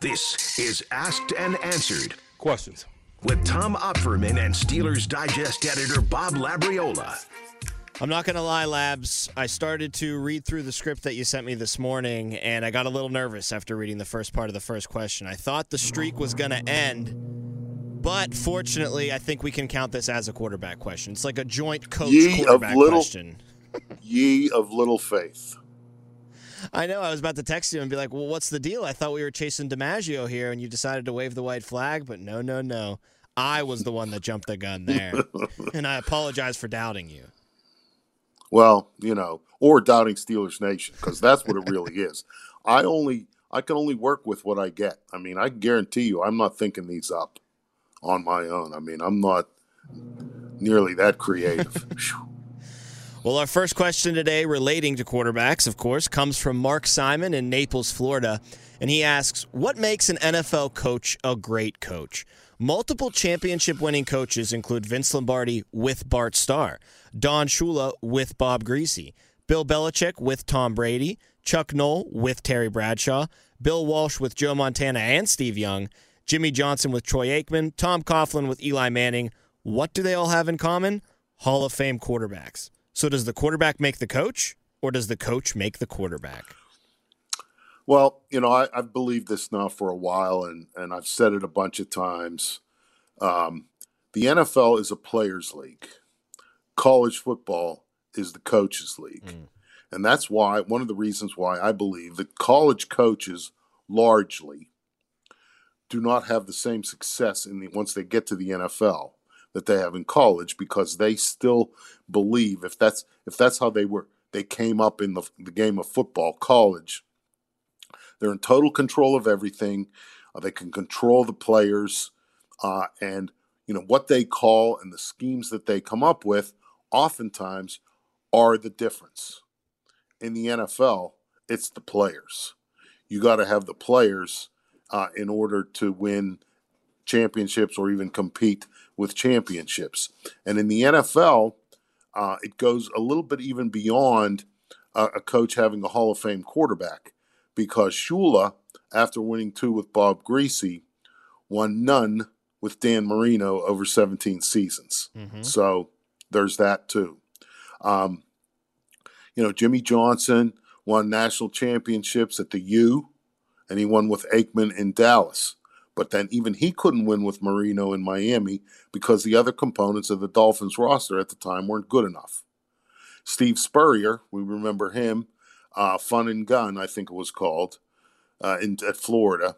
This is Asked and Answered Questions. with Tom Opferman and Steelers Digest editor Bob Labriola. I'm not going to lie, Labs. I started to read through the script that you sent me this morning, and I got a little nervous after reading the first part of the first question. I thought the streak was going to end, but fortunately, I think we can count this as a quarterback question. It's like a joint coach Ye of little- question. Ye of little faith. I know. I was about to text you and be like, well, what's the deal? I thought we were chasing DiMaggio here, and you decided to wave the white flag, but no, no, no. I was the one that jumped the gun there, and I apologize for doubting you. Well, you know, or doubting Steelers Nation because that's what it really is. I only I can only work with what I get. I mean, I guarantee you, I'm not thinking these up on my own. I mean, I'm not nearly that creative. Well, our first question today, relating to quarterbacks, of course, comes from Mark Simon in Naples, Florida. And he asks, What makes an NFL coach a great coach? Multiple championship winning coaches include Vince Lombardi with Bart Starr, Don Shula with Bob Griese, Bill Belichick with Tom Brady, Chuck Noll with Terry Bradshaw, Bill Walsh with Joe Montana and Steve Young, Jimmy Johnson with Troy Aikman, Tom Coughlin with Eli Manning. What do they all have in common? Hall of Fame quarterbacks. So does the quarterback make the coach, or does the coach make the quarterback? Well, you know, I, I've believed this now for a while, and and I've said it a bunch of times. Um, the NFL is a players' league. College football is the coaches' league, and that's why one of the reasons why I believe that college coaches largely do not have the same success in the once they get to the NFL that they have in college because they still believe if that's if that's how they were they came up in the, the game of football college they're in total control of everything. Uh, they can control the players uh, and you know what they call and the schemes that they come up with oftentimes are the difference. In the NFL it's the players. You got to have the players uh, in order to win championships or even compete with championships. And in the NFL, uh, it goes a little bit even beyond uh, a coach having a Hall of Fame quarterback because Shula, after winning two with Bob Griese, won none with Dan Marino over 17 seasons. So there's that too. Um, you know, Jimmy Johnson won national championships at the U, and he won with Aikman in Dallas. But then even he couldn't win with Marino in Miami because the other components of the Dolphins roster at the time weren't good enough. Steve Spurrier, we remember him, uh, Fun and Gun, I think it was called, uh, in, at Florida.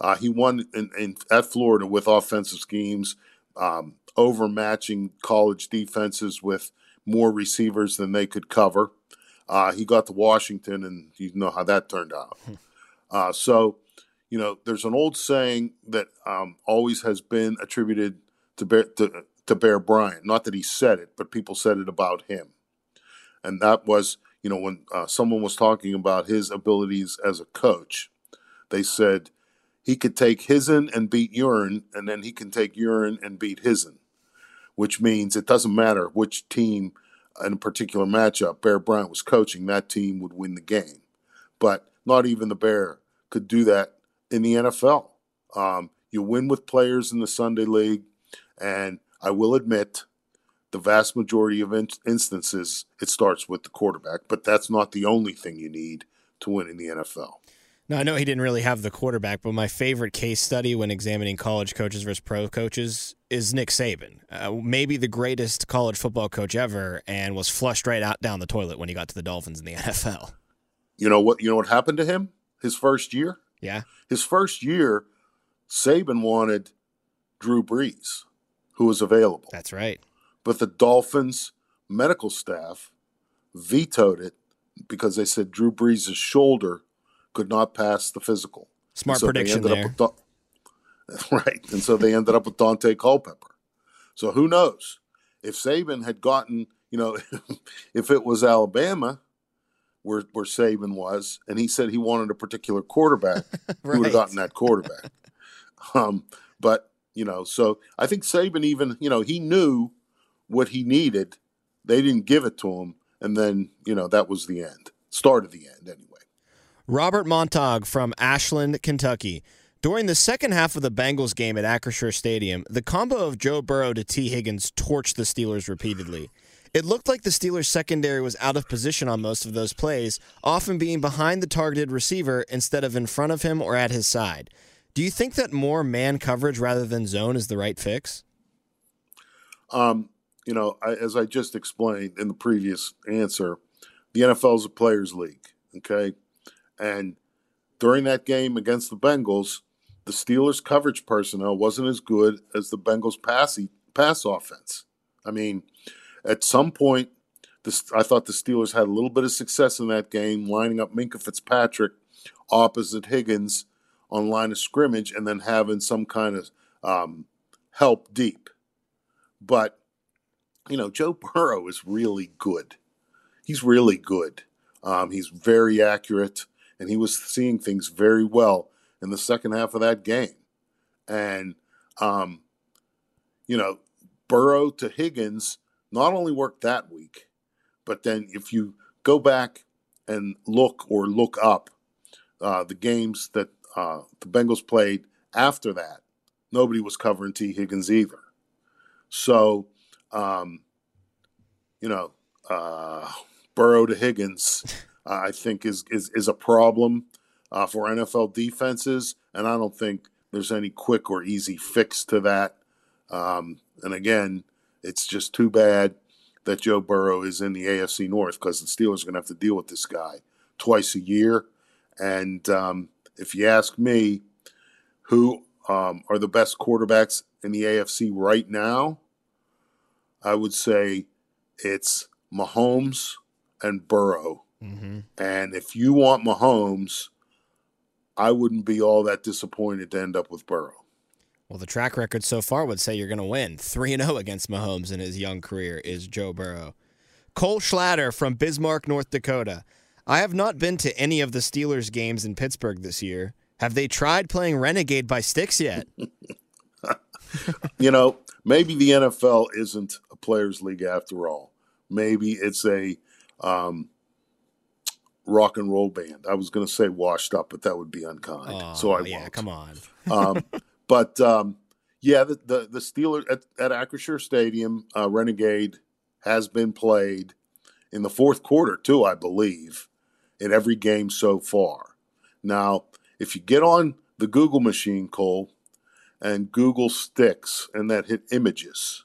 Uh, he won in, in, at Florida with offensive schemes, um, overmatching college defenses with more receivers than they could cover. Uh, he got to Washington, and you know how that turned out. Uh, so, you know, there's an old saying that um, always has been attributed to Bear, to, to Bear Bryant. Not that he said it, but people said it about him. And that was, you know, when uh, someone was talking about his abilities as a coach, they said he could take Hizen and beat urine, and then he can take urine and beat Hizen, which means it doesn't matter which team in a particular matchup Bear Bryant was coaching, that team would win the game. But not even the Bear could do that in the NFL. Um, You win with players in the Sunday league, and I will admit, the vast majority of in- instances, it starts with the quarterback. But that's not the only thing you need to win in the NFL. No, I know he didn't really have the quarterback, but my favorite case study when examining college coaches versus pro coaches is Nick Saban. Uh, maybe the greatest college football coach ever, and was flushed right out down the toilet when he got to the Dolphins in the NFL. You know what? You know what happened to him his first year. Yeah, his first year, Saban wanted Drew Brees, who was available. That's right. But the Dolphins medical staff vetoed it because they said Drew Brees' shoulder could not pass the physical. Smart so prediction there. Da- right. And so they ended up with Daunte Culpepper. So who knows? If Saban had gotten, you know, if it was Alabama where, where Saban was, and he said he wanted a particular quarterback, right. he would have gotten that quarterback. um, but, you know, so I think Saban even, you know, he knew what he needed. They didn't give it to him. And then, you know, that was the end. Start of the end, anyway. Robert Montag from Ashland, Kentucky. During the second half of the Bengals game at Acrisure Stadium, the combo of Joe Burrow to Tee Higgins torched the Steelers repeatedly. It looked like the Steelers' secondary was out of position on most of those plays, often being behind the targeted receiver instead of in front of him or at his side. Do you think that more man coverage rather than zone is the right fix? Um, you know, I, as I just explained in the previous answer, the NFL is a players' league. Okay, and during that game against the Bengals, the Steelers' coverage personnel wasn't as good as the Bengals' passy, pass offense. I mean, at some point, this, I thought the Steelers had a little bit of success in that game, lining up Minkah Fitzpatrick opposite Higgins on line of scrimmage and then having some kind of um, help deep. But, you know, Joe Burrow is really good. He's really good. Um, he's very accurate and he was seeing things very well in the second half of that game. And, um, you know, Burrow to Higgins not only worked that week, but then if you go back and look or look up uh, the games that uh, the Bengals played after that, nobody was covering Tee Higgins either. So, um, you know, uh, Burrow to Higgins uh, I think is is is a problem uh, for NFL defenses, and I don't think there's any quick or easy fix to that. Um, and again, it's just too bad that Joe Burrow is in the AFC North because the Steelers are going to have to deal with this guy twice a year. And um, if you ask me, who um, are the best quarterbacks in the AFC right now? I would say it's Mahomes and Burrow Mm-hmm. And if you want Mahomes, I wouldn't be all that disappointed to end up with Burrow. Well, the track record so far would say you're going to win. 3 0 against Mahomes in his young career is Joe Burrow. Cole Schlatter from Bismarck, North Dakota. I have not been to any of the Steelers games in Pittsburgh this year. Have they tried playing Renegade by Styx yet? you know, maybe the NFL isn't a players' league after all. Maybe it's a um, rock and roll band. I was going to say washed up, but that would be unkind. Oh, so I yeah, won't. come on. um, but um, yeah, the the, the Steelers at, at Acrisure Stadium, uh, Renegade has been played in the fourth quarter too, I believe, in every game so far. Now, if you get on the Google machine, Cole, and Google Styx and that hit images,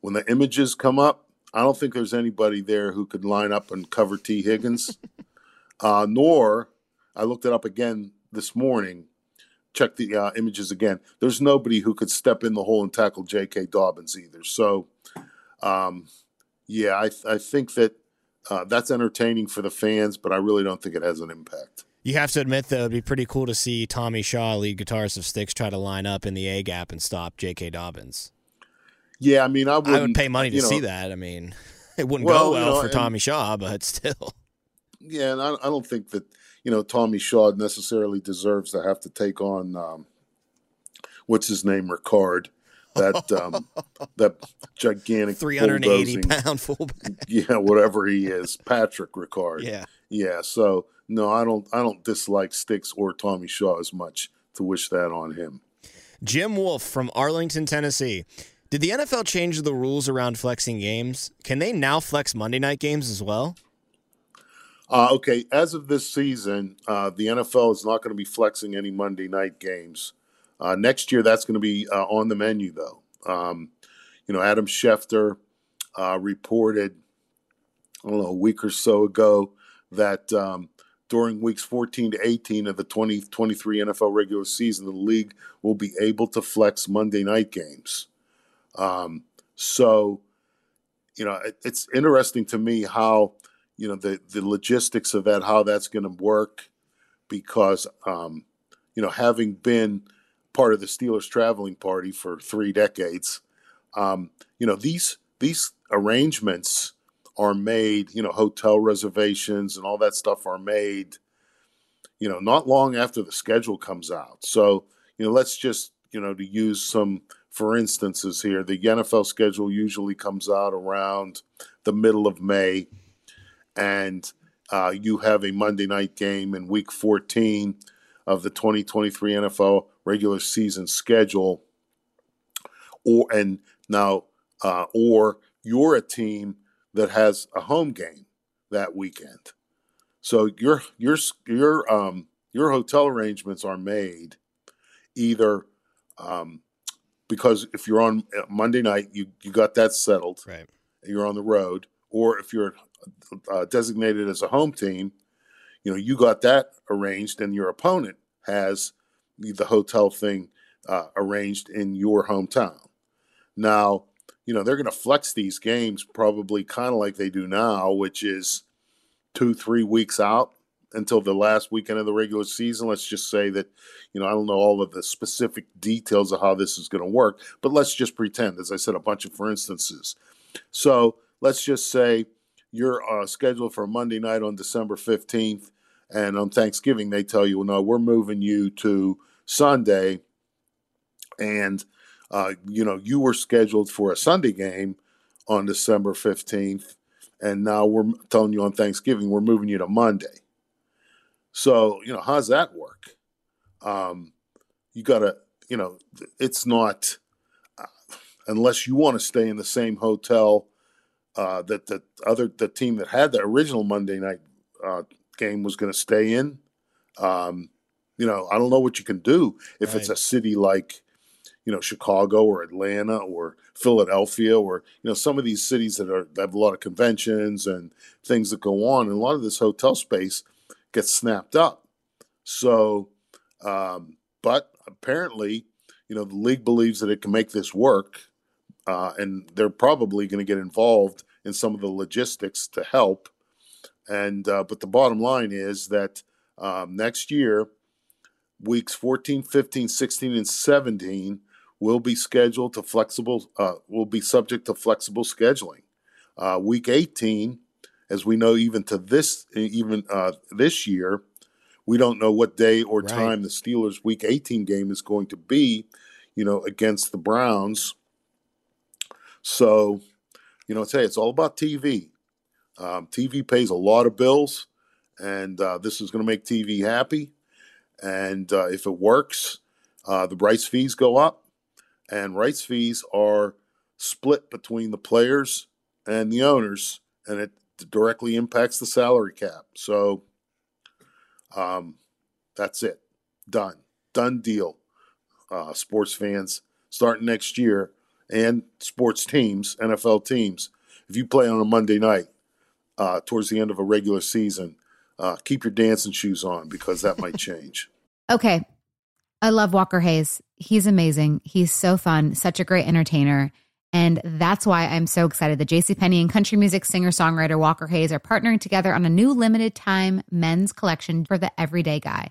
when the images come up, I don't think there's anybody there who could line up and cover Tee Higgins. uh, nor, I looked it up again this morning, checked the uh, images again. There's nobody who could step in the hole and tackle J.K. Dobbins either. So, um, yeah, I, I think that uh, that's entertaining for the fans, but I really don't think it has an impact. You have to admit, though, it'd be pretty cool to see Tommy Shaw, lead guitarist of Styx, try to line up in the A gap and stop J.K. Dobbins. Yeah, I mean, I, I would pay money to know, see that. I mean, it wouldn't well, go well you know, for Tommy Shaw, but still. Yeah, and I, I, don't think that you know Tommy Shaw necessarily deserves to have to take on um, what's his name, Ricard, that um, that gigantic three hundred eighty pound fullback. Yeah, whatever he is, Patrick Ricard. Yeah, yeah. So no, I don't. I don't dislike Styx or Tommy Shaw as much to wish that on him. Jim Wolf from Arlington, Tennessee. Did the NFL change the rules around flexing games? Can they now flex Monday night games as well? Uh, okay, as of this season, uh, the NFL is not going to be flexing any Monday night games. Uh, next year, that's going to be uh, on the menu, though. Um, you know, Adam Schefter uh, reported, I don't know, a week or so ago that um, during weeks 14 to 18 of the 2023 NFL regular season, the league will be able to flex Monday night games. Um, so, you know, it, it's interesting to me how you know the the logistics of that, how that's going to work, because um, you know having been part of the Steelers traveling party for three decades, um, you know these these arrangements are made. You know, hotel reservations and all that stuff are made. You know, not long after the schedule comes out. So you know, let's just you know to use some for instances here. The NFL schedule usually comes out around the middle of May and uh, you have a Monday night game in Week 14 of the 2023 NFL regular season schedule, or and now uh, or you're a team that has a home game that weekend. So your your your um your hotel arrangements are made either um, because if you're on uh, Monday night, you you got that settled. Right. You're on the road, or if you're uh, designated as a home team, you know, you got that arranged, and your opponent has the hotel thing uh, arranged in your hometown. Now, you know, they're going to flex these games probably kind of like they do now, which is two, three weeks out until the last weekend of the regular season. Let's just say that, you know, I don't know all of the specific details of how this is going to work, but let's just pretend, as I said, a bunch of for instances. So let's just say you're uh, scheduled for Monday night on December 15th, and on Thanksgiving, they tell you, well, no, we're moving you to Sunday. And, uh, you know, you were scheduled for a Sunday game on December 15th, and now we're telling you on Thanksgiving, we're moving you to Monday. So, you know, how's that work? Um, you got to, you know, it's not, uh, unless you want to stay in the same hotel uh, that the other the team that had the original Monday night uh, game was going to stay in. Um, you know, I don't know what you can do if right. it's a city like you know Chicago or Atlanta or Philadelphia or you know some of these cities that are that have a lot of conventions and things that go on, and a lot of this hotel space gets snapped up. So, um, but apparently, you know, the league believes that it can make this work, uh, and they're probably going to get involved in some of the logistics to help. And uh, but the bottom line is that um, next year, weeks 14, 15, 16, and 17 will be scheduled to flexible. Uh, will be subject to flexible scheduling. Uh, week 18, as we know, even to this even uh, this year, we don't know what day or right. time the Steelers' Week 18 game is going to be. You know, against the Browns. So you know, say it's all about TV. Um, TV pays a lot of bills, and uh, this is going to make TV happy. And uh, if it works, uh, the rights fees go up, and rights fees are split between the players and the owners, and it directly impacts the salary cap. So um, that's it. Done. Done deal. Uh, sports fans starting next year and sports teams, NFL teams, if you play on a Monday night uh, towards the end of a regular season, uh, keep your dancing shoes on because that might change. okay. I love Walker Hayes. He's amazing. He's so fun, such a great entertainer. And that's why I'm so excited that JCPenney and country music singer songwriter Walker Hayes are partnering together on a new limited time men's collection for the everyday guy.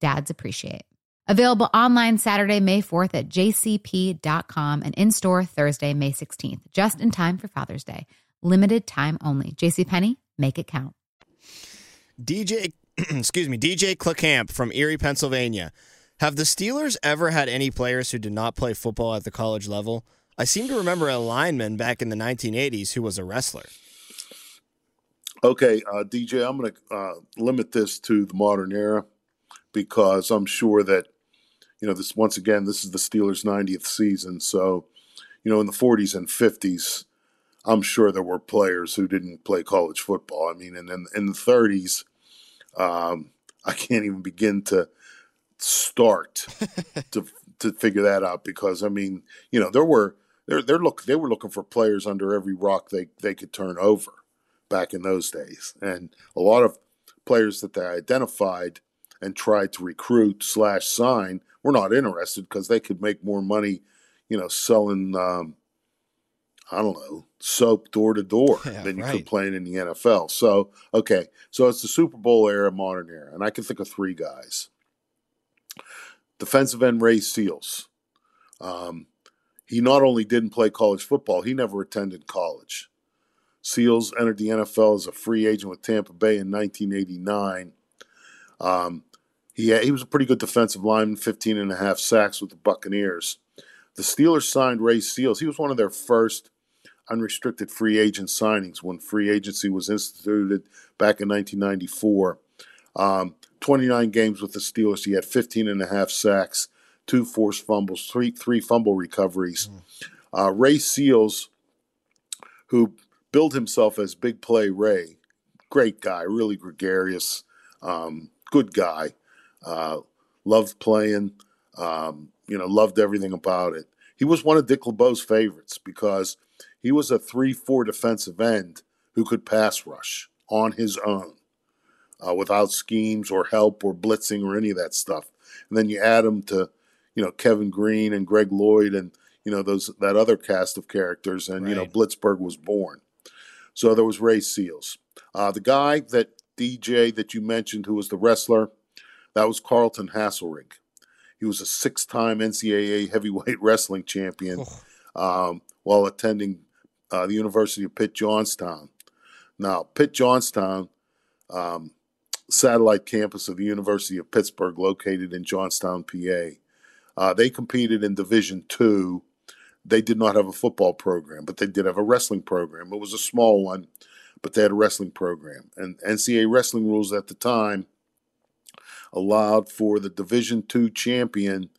dads appreciate. Available online Saturday, May 4th at jcp.com and in store Thursday, May 16th, just in time for Father's Day. Limited time only. JCPenney, make it count. DJ, excuse me, DJ Clecamp from Erie, Pennsylvania. Have the Steelers ever had any players who did not play football at the college level? I seem to remember a lineman back in the 1980s who was a wrestler. Okay, uh, DJ, I'm going to uh, limit this to the modern era because I'm sure that you know this once again this is the Steelers' 90th season, so you know in the 40s and 50s, I'm sure there were players who didn't play college football. I mean, and in, in the 30s, um, I can't even begin to start to to figure that out because I mean, you know, there were they're they're look they were looking for players under every rock they they could turn over back in those days, and a lot of players that they identified and tried to recruit slash sign we're not interested because they could make more money, you know, selling um, I don't know soap door to door than you right. could playing in the NFL. So okay, so it's the Super Bowl era, modern era, and I can think of three guys. Defensive end Ray Seals. Um, he not only didn't play college football, he never attended college. Seals entered the NFL as a free agent with Tampa Bay in 1989. Um, he, he was a pretty good defensive lineman, 15 and a half sacks with the Buccaneers. The Steelers signed Ray Seals. He was one of their first unrestricted free agent signings when free agency was instituted back in 1994. Um, 29 games with the Steelers. He had 15 and a half sacks, two forced fumbles, three three fumble recoveries. Uh, Ray Seals, who billed himself as Big Play Ray, great guy, really gregarious, um, good guy. Uh, loved playing, um, you know, loved everything about it. He was one of Dick LeBeau's favorites because he was a 3 4 defensive end who could pass rush on his own uh, without schemes or help or blitzing or any of that stuff. And then you add him to, you know, Kevin Greene and Greg Lloyd and, you know, those that other cast of characters. And, right. you know, Blitzburgh was born. So there was Ray Seals. Uh, the guy that DJ that you mentioned who was the wrestler, that was Carlton Haselrig. He was a six time NCAA heavyweight wrestling champion oh. um, while attending uh, the University of Pitt Johnstown. Now, Pitt Johnstown, um, satellite campus of the University of Pittsburgh, located in Johnstown, PA. Uh, they competed in Division Two. They did not have a football program, but they did have a wrestling program. It was a small one, but they had a wrestling program. And NCAA wrestling rules at the time allowed for the Division two champion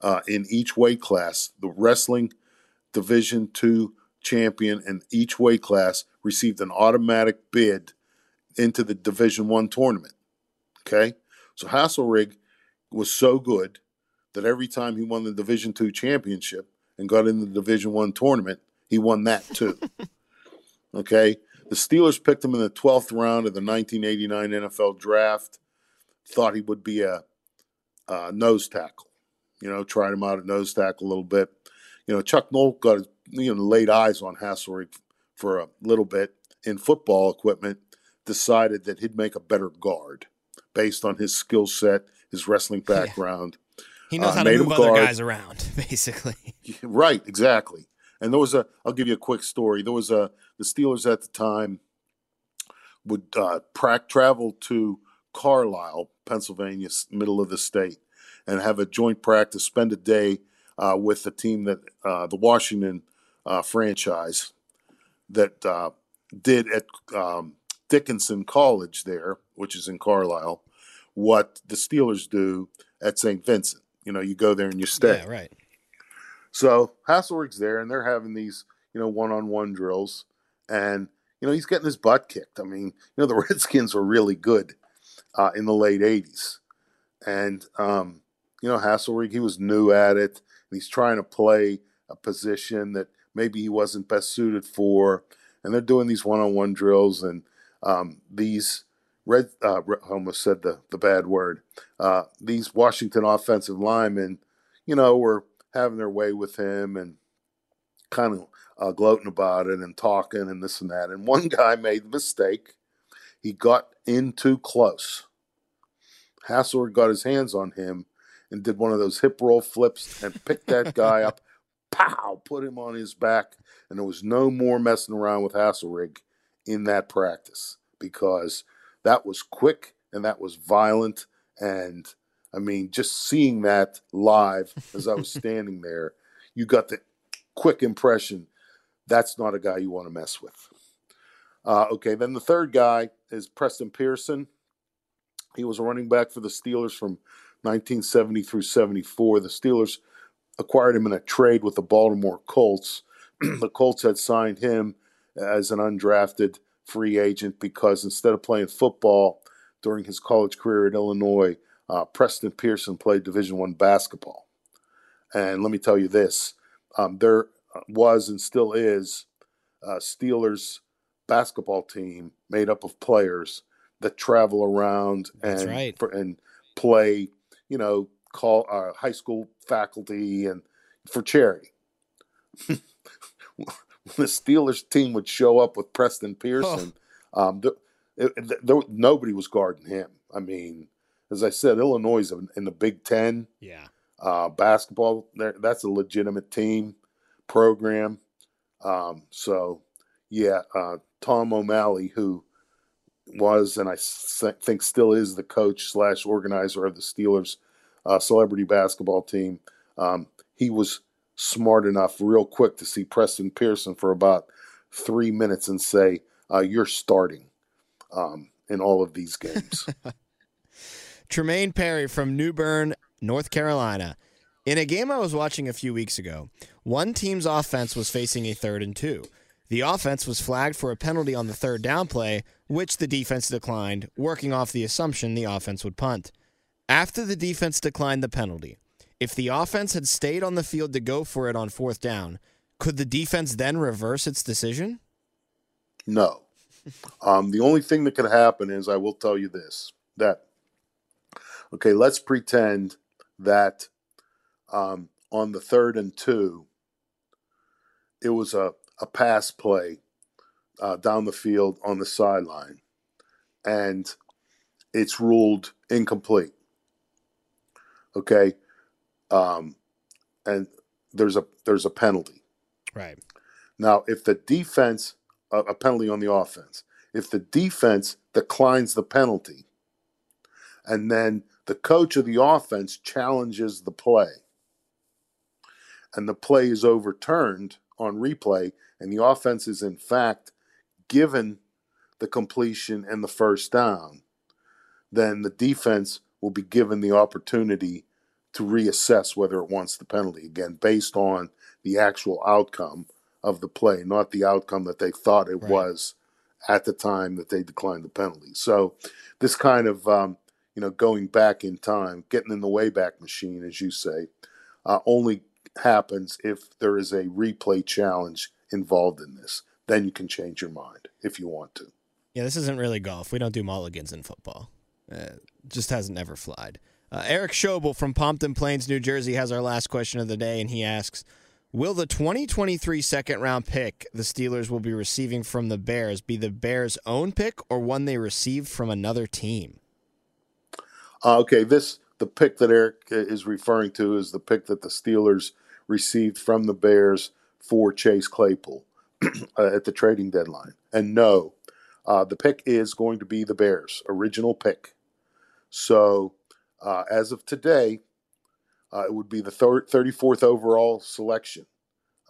uh, in each weight class. The wrestling Division two champion in each weight class received an automatic bid into the Division one tournament. Okay, so Haselrig was so good that every time he won the Division two championship and got in the Division one tournament, he won that too. okay, the Steelers picked him in the 12th round of the 1989 NFL draft thought he would be a, a nose tackle. You know, tried him out at nose tackle a little bit. You know, Chuck Noll got you know laid eyes on Haselrig for a little bit in football equipment. Decided that he'd make a better guard based on his skill set, his wrestling background. Yeah. He knows uh, how to move other guys around, basically. right, exactly. And there was a. I'll give you a quick story. There was a the Steelers at the time would uh, prac travel to Carlisle, Pennsylvania, middle of the state, and have a joint practice, spend a day uh, with the team that uh, the Washington uh, franchise that uh, did at um, Dickinson College there, which is in Carlisle, what the Steelers do at St. Vincent. You know, you go there and you stay. Yeah, right. So Haselrig's there, and they're having these, you know, one-on-one drills, and you know he's getting his butt kicked. I mean, you know, the Redskins were really good uh, in the late 80s. And, um, you know, Haselrig, he was new at it. And he's trying to play a position that maybe he wasn't best suited for. And they're doing these one on one drills. And um, these red, uh, almost said the, the bad word, uh, these Washington offensive linemen, you know, were having their way with him and kind of uh, gloating about it and talking and this and that. And one guy made the mistake. He got in too close. Hassler got his hands on him and did one of those hip roll flips and picked that guy up, pow, put him on his back, and there was no more messing around with Haselrig in that practice because that was quick and that was violent and I mean, just seeing that live as I was standing there, you got the quick impression that's not a guy you want to mess with. Uh, okay, then the third guy is Preston Pearson. He was a running back for the Steelers from 1970 through 74. The Steelers acquired him in a trade with the Baltimore Colts. the Colts had signed him as an undrafted free agent because instead of playing football during his college career at Illinois, uh, Preston Pearson played Division One basketball. And let me tell you this: um, there was and still is a Steelers basketball team made up of players that travel around and right. for, and play, you know, call uh, high school faculty and for charity. the Steelers team would show up with Preston Pearson, oh. um, it, it, there, nobody was guarding him. I mean, as I said, Illinois is in the Big Ten. Yeah. Uh, basketball, that's a legitimate team program. Um, so, yeah, uh, Tom O'Malley, who was and I think still is the coach slash organizer of the Steelers uh, celebrity basketball team, um, he was smart enough real quick to see Preston Pearson for about three minutes and say, uh, "You're starting." Um, in all of these games. Tremaine Perry from New Bern, North Carolina. In a game I was watching a few weeks ago, one team's offense was facing a third and two. The offense was flagged for a penalty on the third down play, which the defense declined, working off the assumption the offense would punt. After the defense declined the penalty, if the offense had stayed on the field to go for it on fourth down, could the defense then reverse its decision? No. Um, the only thing that could happen is I will tell you this that okay, let's pretend that um, on the third and two, it was a, a pass play uh, down the field on the sideline, and it's ruled incomplete. Okay, um, and there's a there's a penalty. Right now, if the defense a, a penalty on the offense, if the defense declines the penalty, and then the coach of the offense challenges the play and the play is overturned on replay and the offense is in fact given the completion and the first down, then the defense will be given the opportunity to reassess whether it wants the penalty again based on the actual outcome of the play, not the outcome that they thought it right. was at the time that they declined the penalty. So this kind of um, you know, going back in time, getting in the wayback machine, as you say, uh, only happens if there is a replay challenge involved in this. Then you can change your mind if you want to. Yeah, this isn't really golf. We don't do mulligans in football. Uh, just hasn't ever flied. Uh, Eric Schobel from Pompton Plains, New Jersey, has our last question of the day, and he asks Will the 2023 second round pick the Steelers will be receiving from the Bears be the Bears' own pick or one they received from another team? Uh, okay, this the pick that Eric is referring to is the pick that the Steelers received from the Bears for Chase Claypool uh, at the trading deadline. And no, uh, the pick is going to be the Bears' original pick. So uh, as of today, uh, it would be the thir- 34th overall selection.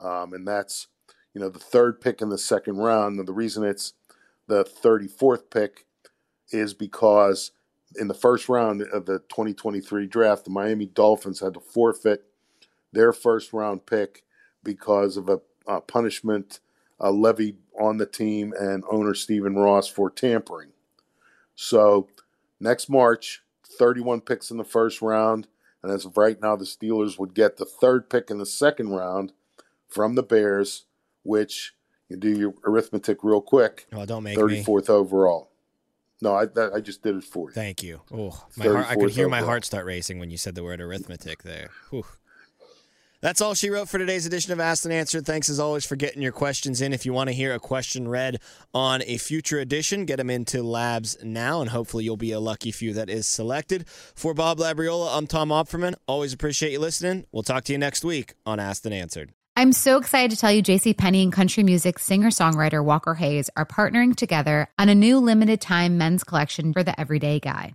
Um, and that's, you know, the third pick in the second round. And the reason it's the 34th pick is because in the first round of the 2023 draft, the Miami Dolphins had to forfeit their first round pick because of a, a punishment uh, levied on the team and owner Stephen Ross for tampering. So next March, 31 picks in the first round. And as of right now, the Steelers would get the third pick in the second round from the Bears, which you do your arithmetic real quick. Well, don't make 34th me. overall. No, I that, I just did it for you. Thank you. Oh, my heart, I could hear my heart start racing when you said the word arithmetic there. Whew. That's all she wrote for today's edition of Asked and Answered. Thanks as always for getting your questions in. If you want to hear a question read on a future edition, get them into labs now, and hopefully you'll be a lucky few that is selected. For Bob Labriola, I'm Tom Opferman. Always appreciate you listening. We'll talk to you next week on Asked and Answered. I'm so excited to tell you JC Penney and country music singer-songwriter Walker Hayes are partnering together on a new limited time men's collection for the everyday guy.